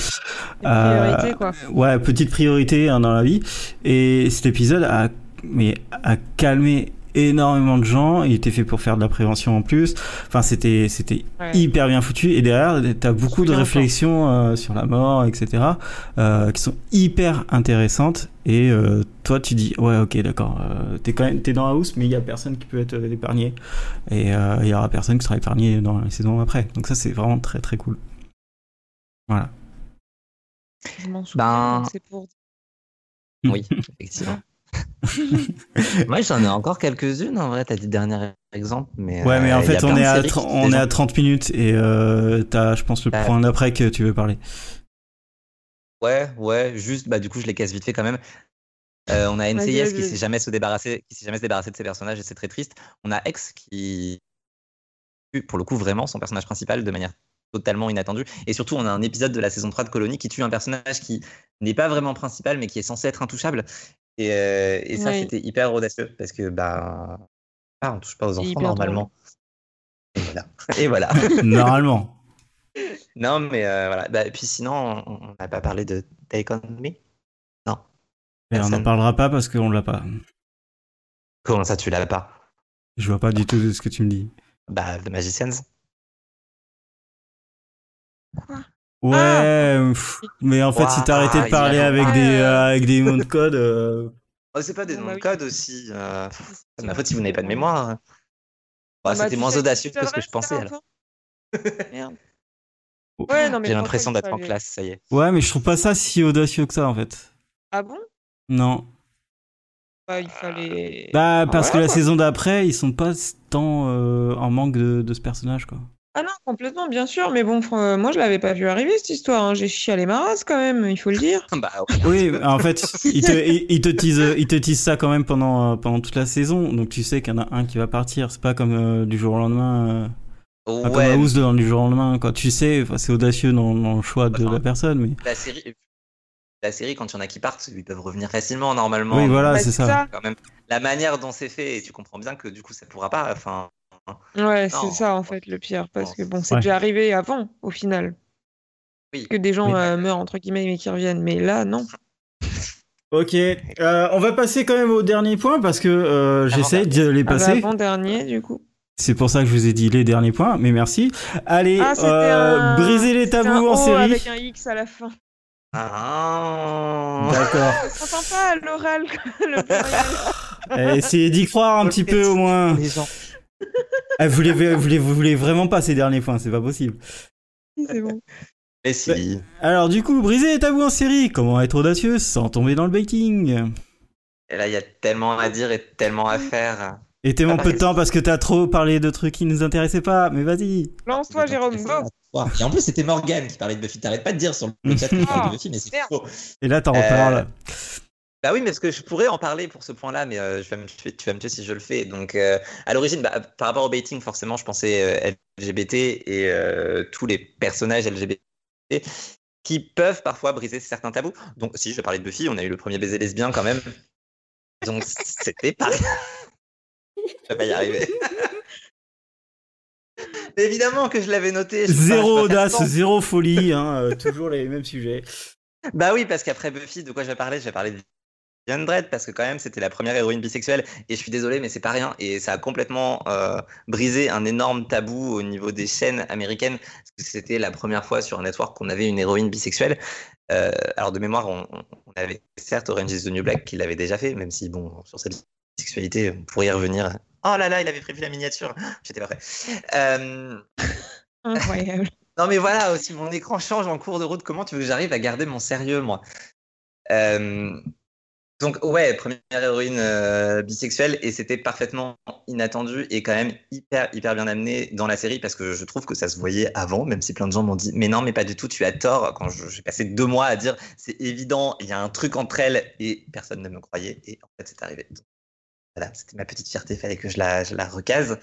Priorité, quoi.
Ouais, petite priorité hein, dans la vie. Et cet épisode a, mais, a calmé énormément de gens. Il était fait pour faire de la prévention en plus. Enfin, c'était c'était hyper bien foutu. Et derrière, t'as beaucoup de réflexions euh, sur la mort, etc., euh, qui sont hyper intéressantes. Et euh, toi, tu dis, ouais, ok, d'accord. t'es quand même t'es dans la house, mais il y a personne qui peut être épargné. Et il y aura personne qui sera épargné dans les saisons après. Donc ça, c'est vraiment très très cool. Voilà.
Je m'en souviens. Ben...
Pour... Oui, effectivement. Moi, j'en ai encore quelques-unes. En vrai, t'as dit dernier exemple, mais.
Ouais, mais en
euh, a
fait, on est, à on est à
gens-
30 minutes et euh, t'as, je pense, le point d'après que tu veux parler.
Ouais, ouais, juste, bah, du coup, je les casse vite fait quand même. Euh, on a NCIS qui s'est jamais se débarrasser, qui s'est jamais se débarrassé de ses personnages et c'est très triste. On a X qui, pour le coup, vraiment son personnage principal de manière totalement inattendue. Et surtout, on a un épisode de la saison 3 de Colony qui tue un personnage qui n'est pas vraiment principal, mais qui est censé être intouchable. Et, euh, et ça,
Oui.
c'était hyper audacieux parce que, bah, ah, on touche pas aux enfants normalement. Et voilà. Et voilà.
Normalement.
non, mais euh, voilà. Bah, et puis sinon, on n'a pas parlé de Take On Me. Non.
Et on n'en parlera pas parce qu'on l'a pas.
Comment ça, tu l'as pas?
Je vois pas du tout de ce que tu me dis.
Bah, The Magicians.
Ouais,
Ah.
pff, mais en fait, si
Ouah,
t'arrêtais de parler avec
Ah,
des,
euh.
avec des mots de code, euh,
Oh, c'est pas des noms
bah
de code aussi. euh, C'est ma faute si vous n'avez pas de mémoire. hein. Bah,
Bah,
C'était moins audacieux que ce que je pensais. alors.
Merde. Ouais, non, mais
J'ai l'impression d'être en classe, ça y est.
ouais, mais je trouve pas ça si audacieux que ça en fait.
Ah bon?
Non.
Bah, il fallait.
Bah, parce que
voilà,
la
quoi.
saison d'après, ils sont pas tant euh, en manque de, de ce personnage quoi.
Ah non, complètement, bien sûr, mais bon, fr- euh, moi je l'avais pas vu arriver cette histoire. hein. J'ai chialé ma race quand même, il faut le dire.
bah,
Oui, en fait, il te, il, il te tease, il te tease ça quand même pendant, euh, pendant toute la saison, donc tu sais qu'il y en a un qui va partir. C'est pas comme euh, du jour au lendemain. euh, pas comme
ouais,
House dans du jour au lendemain. Quoi. Tu sais, enfin, c'est audacieux dans, dans le choix de la personne, mais
la série, la série, quand il y en a qui partent, ils peuvent revenir facilement normalement.
oui, voilà,
Bah,
c'est ça.
Quand même, la manière dont c'est fait, et tu comprends bien que du coup, ça pourra pas. Enfin,
Ouais,
Non.
c'est ça en fait le pire, parce
Non,
que bon, c'est
Ouais.
déjà arrivé avant, au final.
oui.
Que des gens
Oui.
euh, meurent entre guillemets mais qui reviennent, mais là, non.
Ok, euh, on va passer quand même au dernier point parce que euh, j'essaie de les
Ah bah,
passer.
avant-dernier, du coup.
C'est pour ça que je vous ai dit les derniers points, mais merci. Allez,
Ah,
euh,
un...
briser les tabous en
O
série.
avec un X à la fin.
Ah.
D'accord.
Ça s'entend pas à l'oral, le pluriel.
Eh, Essayez d'y croire un petit peu au moins.
Les gens.
Eh, vous, les, vous, les, vous voulez vraiment pas ces derniers points, c'est pas possible.
C'est bon.
Mais si.
Alors du coup, briser les tabous en série, comment être audacieux sans tomber dans le baiting
Et là, il y a tellement à dire et tellement à faire.
Et tellement
Ah,
peu de
bah,
temps parce que t'as trop parlé de trucs qui nous intéressaient pas, mais vas-y.
Lance-toi, Jérôme, go
Et en plus, c'était Morgane qui parlait de Buffy. T'arrêtes pas de dire sur le chat qu'il parle de Buffy, mais c'est faux.
Et là, t'en
Euh,
reparles.
Bah oui, mais parce que je pourrais en parler pour ce point-là, mais euh, je vais me tuer- tu vas me tuer si je le fais. Donc, euh, à l'origine, bah, par rapport au baiting, forcément, je pensais euh, LGBT et euh, tous les personnages LGBT qui peuvent parfois briser certains tabous. Donc, si je vais parler de Buffy, on a eu le premier baiser lesbien quand même. Donc, c'était pas. je vais pas y arriver. Évidemment que je l'avais noté. je
Zéro
pas
audace, zéro folie, hein, euh, toujours les mêmes sujets.
Bah oui, parce qu'après Buffy, de quoi je vais parler? Je Diane Dredd, parce que quand même, c'était la première héroïne bisexuelle. Et je suis désolé, mais c'est pas rien. Et ça a complètement euh, brisé un énorme tabou au niveau des chaînes américaines, parce que c'était la première fois sur un network qu'on avait une héroïne bisexuelle. Euh, alors, de mémoire, on, on avait certes Orange is the New Black qui l'avait déjà fait, même si, bon, sur cette bisexualité, on pourrait y revenir. Oh là là, il avait prévu la miniature. J'étais pas prêt. Euh,
Incroyable.
non mais voilà, aussi mon écran change en cours de route. Comment tu veux que j'arrive à garder mon sérieux, moi? Euh, Donc ouais, première héroïne euh, bisexuelle et c'était parfaitement inattendu et quand même hyper hyper bien amené dans la série parce que je trouve que ça se voyait avant, même si plein de gens m'ont dit mais non mais pas du tout, tu as tort. Quand j'ai passé deux mois à dire c'est évident, il y a un truc entre elles et personne ne me croyait et en fait c'est arrivé. Voilà, c'était ma petite fierté, fallait que je la, je la recase.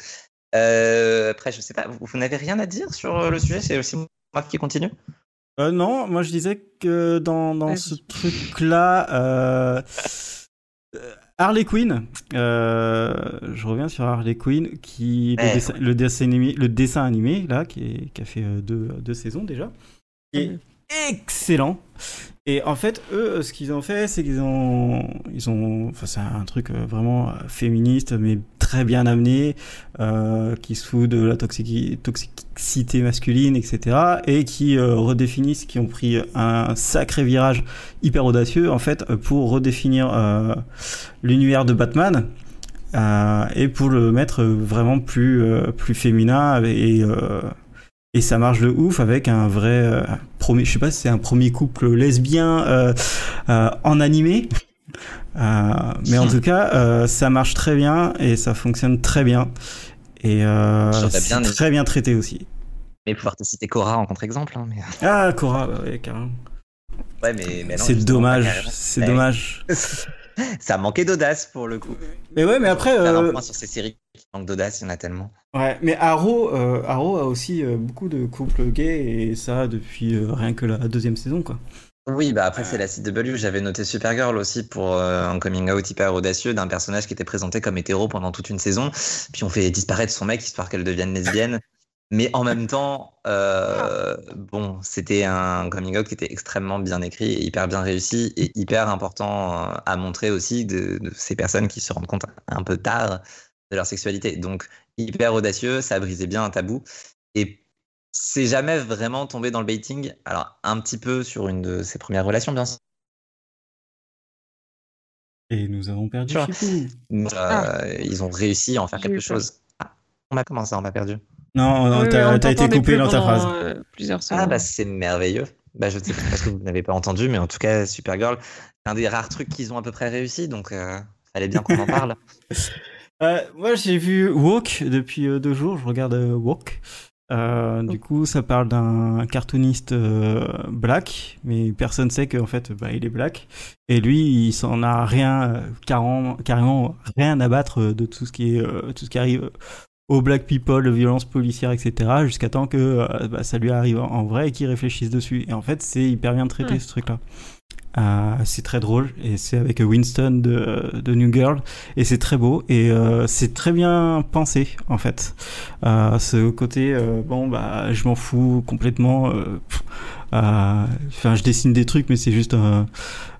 Euh, après, je sais pas, vous, n'avez rien à dire sur le sujet C'est aussi moi qui continue?
Euh, non, moi je disais que dans, dans ce truc-là, euh, euh, Harley Quinn, euh, je reviens sur Harley Quinn, qui le,
Ouais.
dessin, le, dessin animé, le dessin animé là, qui, est- qui a fait deux, deux saisons déjà, qui est
Mhm.
excellent. Et en fait, eux, ce qu'ils ont fait, c'est qu'ils ont, ils ont, enfin, c'est un truc vraiment féministe, mais très bien amené, euh, qui se fout de la toxici- toxicité masculine, etc., et qui euh, redéfinissent, qui ont pris un sacré virage hyper audacieux, en fait, pour redéfinir euh, l'univers de Batman. et pour le mettre vraiment plus plus féminin et et ça marche de ouf avec un vrai premier je sais pas si c'est un premier couple lesbien en animé mais en tout cas, euh, ça marche très bien et ça fonctionne très bien. Et euh, c'est
bien
très bien traité aussi.
Mais pouvoir te citer Cora en contre-exemple. hein, mais...
Ah, Cora, bah ouais, carrément.
Ouais, mais, mais non,
C'est dommage, c'est
Ouais.
dommage.
Ça manquait d'audace pour le coup.
Mais ouais, mais après,
un
euh,
point sur ces séries qui manquent d'audace, il y en a tellement.
ouais, mais Arrow, euh, Arrow a aussi euh, beaucoup de couples gays et ça depuis euh, rien que la deuxième saison, quoi.
Oui, bah après c'est la CW. J'avais noté Supergirl aussi pour euh, un coming out hyper audacieux d'un personnage qui était présenté comme hétéro pendant toute une saison. Puis on fait disparaître son mec histoire qu'elle devienne lesbienne. Mais en même temps, euh, bon, c'était un coming out qui était extrêmement bien écrit et hyper bien réussi et hyper important euh, à montrer aussi de, de ces personnes qui se rendent compte un peu tard de leur sexualité. Donc hyper audacieux, ça a brisé bien un tabou et c'est jamais vraiment tombé dans le baiting. Alors un petit peu sur une de ses premières relations, bien sûr.
Et nous avons perdu
Sure. Euh, Ils ont réussi à en faire quelque chose. Ah, on a commencé, on m'a perdu?
Non, non,
Oui,
t'as été coupé dans ta phrase.
euh, plusieurs
Ah
secondes.
bah c'est merveilleux. Bah je ne sais pas parce que vous n'avez pas entendu, mais en tout cas Supergirl, c'est un des rares trucs qu'ils ont à peu près réussi, donc euh, fallait bien qu'on en parle.
Euh, moi, j'ai vu Walk depuis euh, deux jours. Je regarde euh, Walk. Euh, du coup, ça parle d'un cartooniste euh, black, mais personne sait qu'en fait, bah, il est black. Et lui, il s'en a rien, euh, carrément, carrément rien à battre euh, de tout ce qui est, euh, tout ce qui arrive aux black people, violences policières, etc. Jusqu'à temps que bah, ça lui arrive en vrai et qu'il réfléchisse dessus. Et en fait, c'est hyper bien traité ce truc-là. Euh, c'est très drôle et c'est avec Winston de, de New Girl et c'est très beau et euh, c'est très bien pensé en fait. Euh, ce côté euh, bon bah je m'en fous complètement. euh, euh, Enfin je dessine des trucs mais c'est juste un-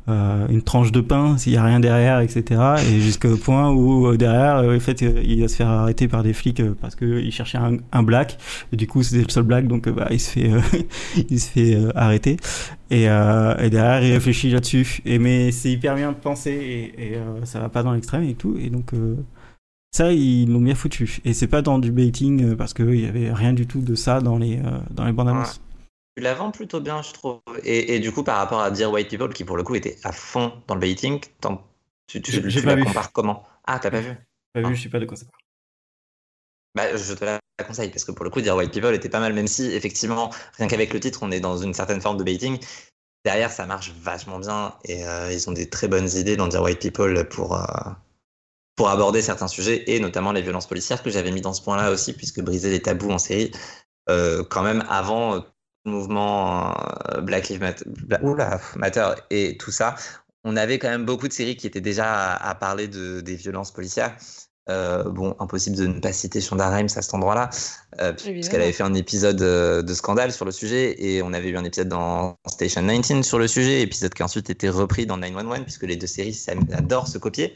euh, une tranche de pain s'il y a rien derrière etc. Et jusqu'au point où euh, derrière euh, en fait il va se faire arrêter par des flics parce que il cherchait un, black du coup c'était le seul black donc bah il se fait il se fait arrêter. Et, et derrière, il réfléchit là-dessus. Et mais c'est hyper bien pensé et, et, euh, ça va pas dans l'extrême et tout. Et donc ça, ils l'ont bien foutu. Et c'est pas dans du baiting parce qu'il y avait rien du tout de ça dans les dans les bandes annonces.
Tu la vends plutôt bien, je trouve. Et, et du coup, par rapport à Dear White People, qui pour le coup était à fond dans le baiting, tu, la
vu.
compares comment? Ah, t'as pas vu?
Pas
Ah.
vu, je sais pas de quoi ça parle.
Bah, je te la conseille parce que pour le coup, Dear White People était pas mal, même si effectivement, rien qu'avec le titre, on est dans une certaine forme de baiting. Derrière, ça marche vachement bien et euh, ils ont des très bonnes idées dans Dear White People pour, euh, pour aborder certains sujets et notamment les violences policières que j'avais mis dans ce point-là aussi, puisque briser les tabous en série, euh, quand même avant mouvement euh, Black Lives Matter, Bla- oula, Matter et tout ça, on avait quand même beaucoup de séries qui étaient déjà à, à parler de, des violences policières. Euh, bon, impossible de ne pas citer Shonda Rhimes à cet endroit-là, euh, puisqu'elle avait fait un épisode euh, de scandale sur le sujet, et on avait eu un épisode dans Station 19 sur le sujet, épisode qui a ensuite été repris dans 911, puisque les deux séries adorent se copier.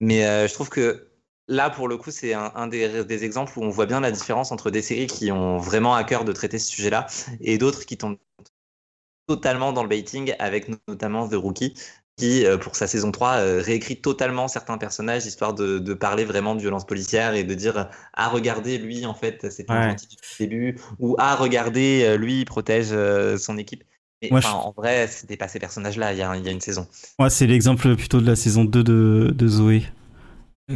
Mais je trouve que là, pour le coup, c'est un, un des, des exemples où on voit bien la différence entre des séries qui ont vraiment à cœur de traiter ce sujet-là, et d'autres qui tombent totalement dans le baiting, avec notamment The Rookie, qui, euh, pour sa saison 3, euh, réécrit totalement certains personnages, histoire de, de parler vraiment de violence policière et de dire Ah, regardez, lui, en fait, c'est un
Ouais.
gentil le début, ou Ah, regardez, euh, lui, il protège son équipe. Mais
Moi,
enfin,
je-
en vrai, c'était pas ces personnages-là il y, a, il y a une saison.
Moi, c'est l'exemple plutôt de la saison 2 de, de Zoé.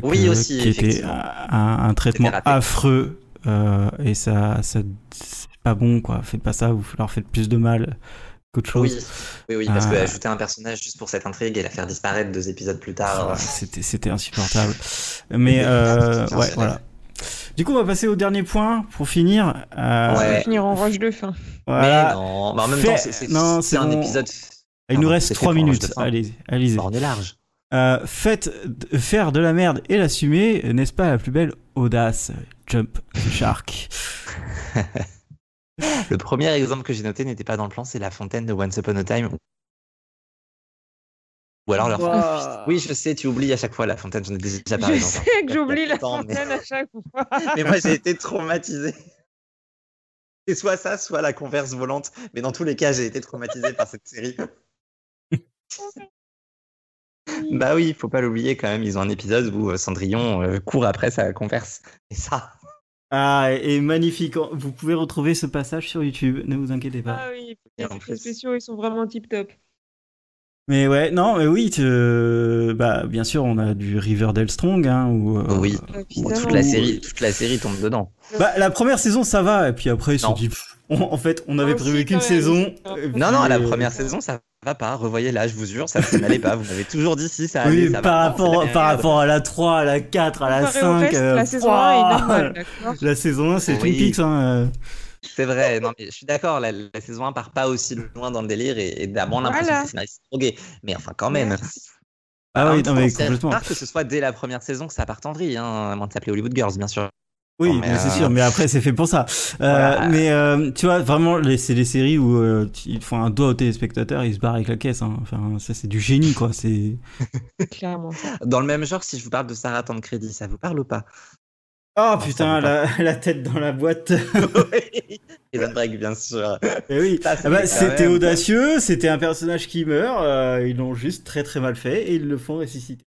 Oui, aussi,
Qui était un, un traitement affreux. euh, et ça, ça c'est pas bon, quoi. Faites pas ça, vous leur faites plus de mal qu'autre chose.
Oui, oui, oui, parce
Ah.
que ajouter un personnage juste pour cette intrigue et la faire disparaître deux épisodes plus tard.
Ah, c'était c'était insupportable. Mais euh, ouais, voilà. Du coup, on va passer au dernier point pour finir. Euh,
On va finir en roche de fin.
voilà.
Mais non, mais en même
Fait-
temps, c'est- c'est
non,
c'est
c'est
un épisode.
Il nous reste
c'est
3
fait pour un
minutes. Allez, allez-y.
Bah, on est large.
Euh, faites faire de la merde et l'assumer, n'est-ce pas la plus belle audace Jump the Shark?
Le premier exemple que j'ai noté n'était pas dans le plan, c'est la fontaine de Once Upon a Time. Ou alors leur.
Wow.
Oui, je sais, tu oublies à chaque fois la fontaine, j'en ai déjà parlé
Je sais que j'oublie la
mais-
fontaine à chaque fois.
Mais moi, j'ai été traumatisé. C'est soit ça, soit la converse volante. Mais dans tous les cas, j'ai été traumatisé par cette série. Bah oui, il faut pas l'oublier quand même. Ils ont un épisode où euh, Cendrillon euh, court après sa converse. Et ça.
Ah, et magnifique. Vous pouvez retrouver ce passage sur YouTube, ne vous inquiétez pas.
Ah oui, les
en
effets spéciaux, ils sont vraiment tip top.
Mais ouais, non, mais oui, tu- bah, bien sûr, on a du Riverdale Strong, hein, où, euh,
Oui. Toute la série, toute la série tombe dedans.
Bah, la première saison, ça va, et puis après, ils se dit, en fait, on avait prévu qu'une saison.
Non,
Non, la
euh,
première saison, ça va pas. Revoyez là, je vous jure, ça, ça n'allait pas. Vous m'avez toujours dit si ça allait.
Oui,
ça
par
va.
Rapport, par rapport à la 3, à la 4, à la
Comparé au
5.
reste,
euh,
la saison 1 est
ouah,
normale, d'accord
La saison 1, c'est
Oui.
Twin Peaks. Hein. euh.
C'est vrai, non, mais je suis d'accord, la, la saison 1 part pas aussi loin dans le délire et, et a moins l'impression
Voilà.
que les scénaristes sont drogués. Mais enfin, quand même.
Ah oui,
même
non, mais
c'est
complètement.
que ce soit dès la première saison que ça parte en vrille, hein, à moins de s'appeler Hollywood Girls, bien sûr.
Oui,
mais,
mais c'est
euh,
sûr, mais après, c'est fait pour ça. Euh. Mais euh, tu vois, vraiment, les- c'est des séries où euh, ils font un doigt au téléspectateur et ils se barrent avec la caisse. hein. Enfin, ça, c'est du génie, quoi. C'est.
Clairement.
Dans le même genre, si je vous parle de Sarah Tant de Crédit, ça vous parle ou pas?
Oh putain, la, la tête dans la boîte.
Prison Break, bien sûr.
Eh oui. Ah bah, c'était audacieux, c'était un personnage qui meurt, euh, ils l'ont juste très très mal fait et ils le font ressusciter.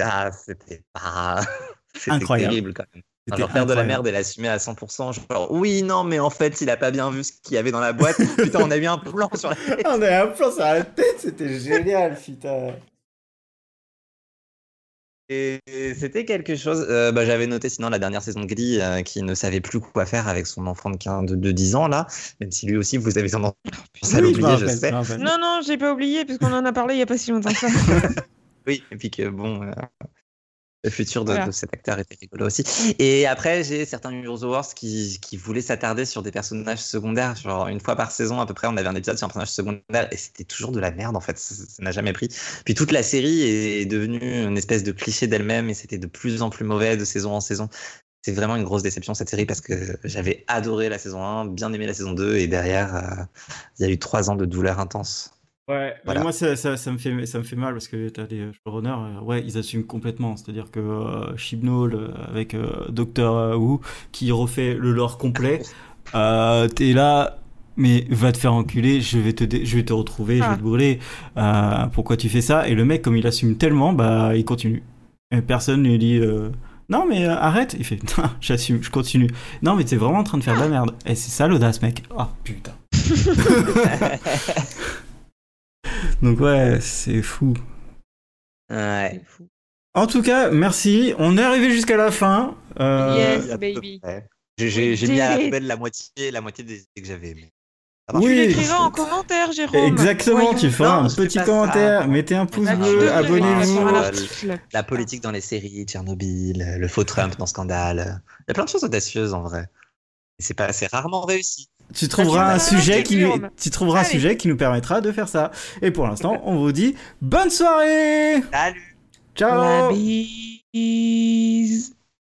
Ah, c'était pas. C'était
Incroyable.
terrible quand même. Genre faire de la
incroyable.
merde et l'assumer à 100%. Genre, oui, non, mais en fait, il a pas bien vu ce qu'il y avait dans la boîte. Putain, on a eu un plan sur la tête.
On a un plan sur la tête, c'était génial, putain.
Et c'était quelque chose. euh, bah, J'avais noté sinon la dernière saison de Glee euh, qui ne savait plus quoi faire avec son enfant de, 15 de, de 10 ans là, même si lui aussi vous avez tendance à
Oui, je me
l'oublier, je sais.
Non, non, j'ai pas oublié, puisqu'on en a parlé il y a pas si longtemps que ça.
Oui, et puis que bon, euh, le futur de,
Voilà.
de cet acteur était rigolo aussi. Et après, j'ai certains Heroes qui, qui voulaient s'attarder sur des personnages secondaires. Genre, une fois par saison, à peu près, on avait un épisode sur un personnage secondaire et c'était toujours de la merde en fait. Ça ça n'a jamais pris. Puis toute la série est devenue une espèce de cliché d'elle-même et c'était de plus en plus mauvais de saison en saison. C'est vraiment une grosse déception cette série parce que j'avais adoré la saison 1, bien aimé la saison 2 et derrière, euh, il y a eu trois ans de douleur intense.
Ouais,
Voilà.
moi ça, ça, ça me fait, ça me fait mal parce que t'as des euh, showrunners, euh, ouais, ils assument complètement. C'est-à-dire que euh, euh, avec euh, Doctor Who qui refait le lore complet, euh, t'es là, mais va te faire enculer, je vais te, je vais te retrouver, je
Ah.
vais te brûler. Pourquoi tu fais ça? Et le mec, comme il assume tellement, bah il continue. Et personne lui dit. non mais euh, arrête, il fait j'assume, je continue. Non mais t'es vraiment en train de faire de la merde. Et c'est ça l'audace mec. Ah putain. Donc ouais, c'est fou.
Ouais.
Fou.
En tout cas, merci. On est arrivé jusqu'à la fin. Euh,
Yes. Baby.
J'ai- mis à la poubelle la moitié, la moitié des idées que j'avais. Mais...
Oui.
Tu l'écriras en commentaire, Jérôme.
Exactement,
Voyons.
tu feras un petit
ça.
commentaire, mettez un pouce bleu, abonnez-vous.
La politique dans les séries, Tchernobyl, le faux Trump dans Scandale. Il y a plein de choses audacieuses en vrai. Et c'est pas, c'est rarement réussi.
Tu trouveras un
tu
sujet qui, trouveras un sujet qui nous permettra de faire ça. Et pour l'instant, on vous dit bonne soirée.
Salut
Ciao.
La bise.